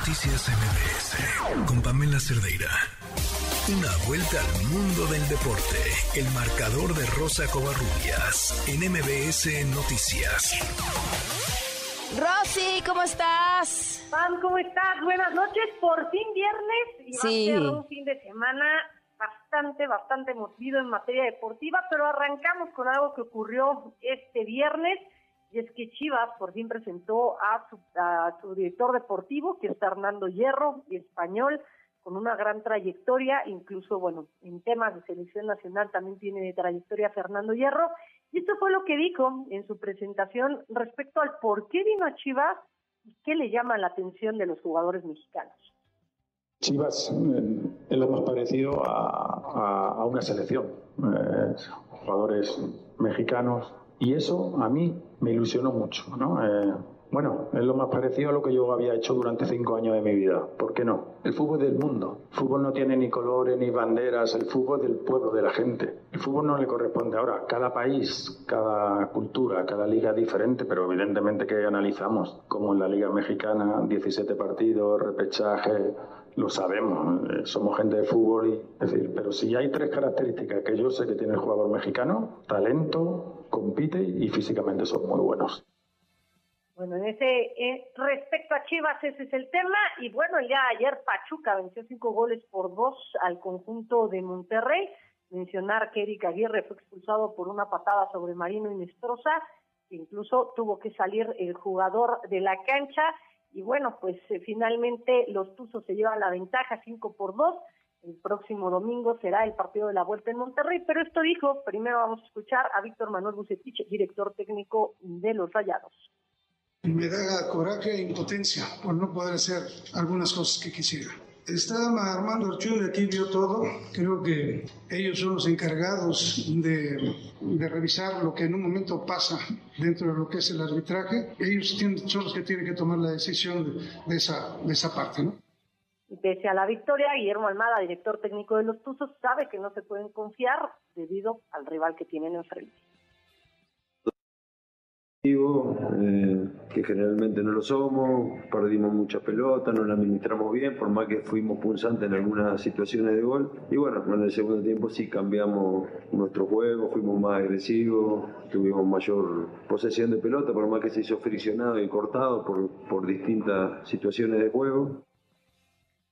Noticias MBS con Pamela Cerdeira. Una vuelta al mundo del deporte. El marcador de Rosa Covarrubias en MBS Noticias. Rosy, ¿cómo estás? Pam, ¿cómo estás? Buenas noches. Por fin viernes y va Sí. a ser un fin de semana bastante, bastante movido en materia deportiva, pero arrancamos con algo que ocurrió este viernes y es que Chivas por fin presentó a su, a su director deportivo, que es Fernando Hierro, español, con una gran trayectoria, incluso, bueno, en temas de selección nacional también tiene trayectoria Fernando Hierro, y esto fue lo que dijo en su presentación respecto al por qué vino a Chivas y qué le llama la atención de los jugadores mexicanos. Chivas eh, es lo más parecido a, a- a una selección, eh, jugadores mexicanos, y eso a mí me ilusionó mucho, ¿no? Eh, bueno, es lo más parecido a lo que yo había hecho durante cinco años de mi vida. ¿Por qué no? El fútbol es del mundo. El fútbol no tiene ni colores ni banderas. El fútbol es del pueblo, de la gente. El fútbol no le corresponde ahora. Cada país, cada cultura, cada liga es diferente, pero evidentemente que analizamos, como en la Liga Mexicana, 17 partidos, repechaje, lo sabemos. eh, Somos gente de fútbol y, decir, pero si hay tres características que yo sé que tiene el jugador mexicano, talento, compite y físicamente son muy buenos. Bueno, en ese eh, respecto a Chivas ese es el tema y bueno, de ayer Pachuca venció cinco goles por dos al conjunto de Monterrey. Mencionar que Eric Aguirre fue expulsado por una patada sobre Marino Inestrosa, incluso tuvo que salir el jugador de la cancha y bueno, pues eh, finalmente los Tuzos se llevan la ventaja cinco por dos. El próximo domingo será el partido de la vuelta en Monterrey, pero esto dijo, primero vamos a escuchar a Víctor Manuel Bucetich, director técnico de los Rayados. Me da coraje e impotencia por no poder hacer algunas cosas que quisiera. Está Armando Archul, aquí vio todo. Creo que ellos son los encargados de, revisar lo que en un momento pasa dentro de lo que es el arbitraje. Ellos tienen- son los que tienen que tomar la decisión de, de esa, de esa parte, ¿no? Pese a la victoria, Guillermo Almada, director técnico de los Tuzos, sabe que no se pueden confiar debido al rival que tienen enfrente. Eh, que generalmente no lo somos, perdimos muchas pelotas, no la administramos bien, por más que fuimos punzantes en algunas situaciones de gol. Y bueno, en el segundo tiempo sí cambiamos nuestro juego, fuimos más agresivos, tuvimos mayor posesión de pelota, por más que se hizo friccionado y cortado por, por distintas situaciones de juego.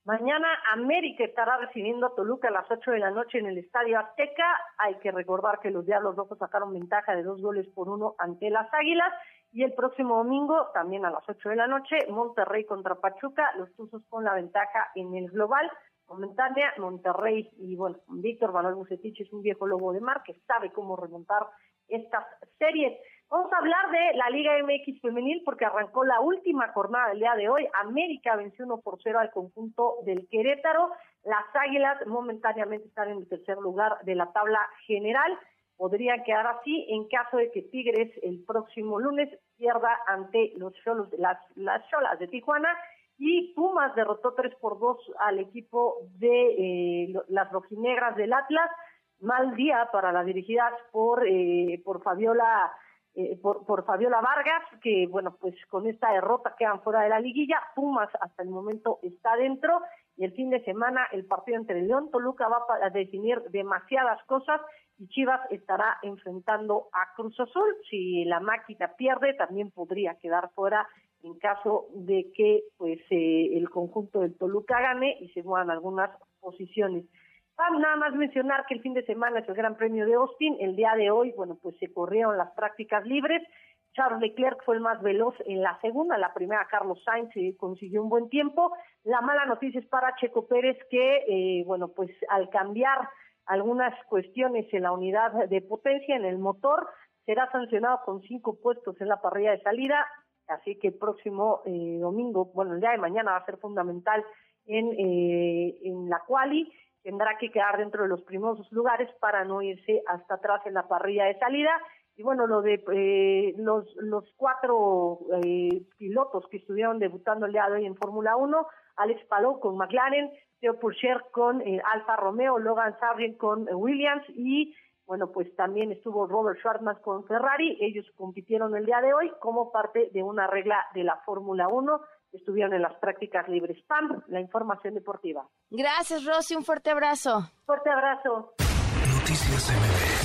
Mañana América estará recibiendo a Toluca a las 8 de la noche en el Estadio Azteca. Hay que recordar que los Diablos Rojos sacaron ventaja de dos goles por uno ante las Águilas. Y el próximo domingo, también a las 8 de la noche, Monterrey contra Pachuca, los Tuzos con la ventaja en el global. Momentánea, Monterrey y bueno, Víctor Manuel Bucetich es un viejo lobo de mar que sabe cómo remontar estas series. Vamos a hablar de la Liga MX femenil porque arrancó la última jornada del día de hoy. América venció 1 por 0 al conjunto del Querétaro. Las Águilas momentáneamente están en el tercer lugar de la tabla general. Podrían quedar así en caso de que Tigres el próximo lunes pierda ante los Cholos, las, las Cholas de Tijuana y Pumas derrotó 3 por 2 al equipo de eh, las rojinegras del Atlas. Mal día para las dirigidas por, eh, por Fabiola eh, por, por Fabiola Vargas, que bueno, pues con esta derrota quedan fuera de la liguilla. Pumas hasta el momento está dentro y el fin de semana el partido entre León Toluca va a definir demasiadas cosas y Chivas estará enfrentando a Cruz Azul. Si la máquina pierde, también podría quedar fuera en caso de que pues eh, el conjunto del Toluca gane y se muevan algunas posiciones. Vamos nada más mencionar que el fin de semana es el Gran Premio de Austin. El día de hoy, bueno, pues se corrieron las prácticas libres. Charles Leclerc fue el más veloz en la segunda, la primera Carlos Sainz eh, consiguió un buen tiempo. La mala noticia es para Checo Pérez que, eh, bueno, pues al cambiar algunas cuestiones en la unidad de potencia, en el motor, será sancionado con cinco puestos en la parrilla de salida. Así que el próximo eh, domingo, bueno, el día de mañana va a ser fundamental en, en la quali tendrá que quedar dentro de los primeros lugares para no irse hasta atrás en la parrilla de salida. Y bueno, lo de eh, los, los cuatro eh, pilotos que estuvieron debutando el día de hoy en Fórmula 1, Alex Palou con McLaren, Theo Pourchaire con eh, Alfa Romeo, Logan Sargent con eh, Williams y bueno, pues también estuvo Robert Schwartzman con Ferrari. Ellos compitieron el día de hoy como parte de una regla de la Fórmula 1 estuvieron en las prácticas libres. PAM, la información deportiva. Gracias, Rosy. Un fuerte abrazo. Fuerte abrazo. Noticias MBS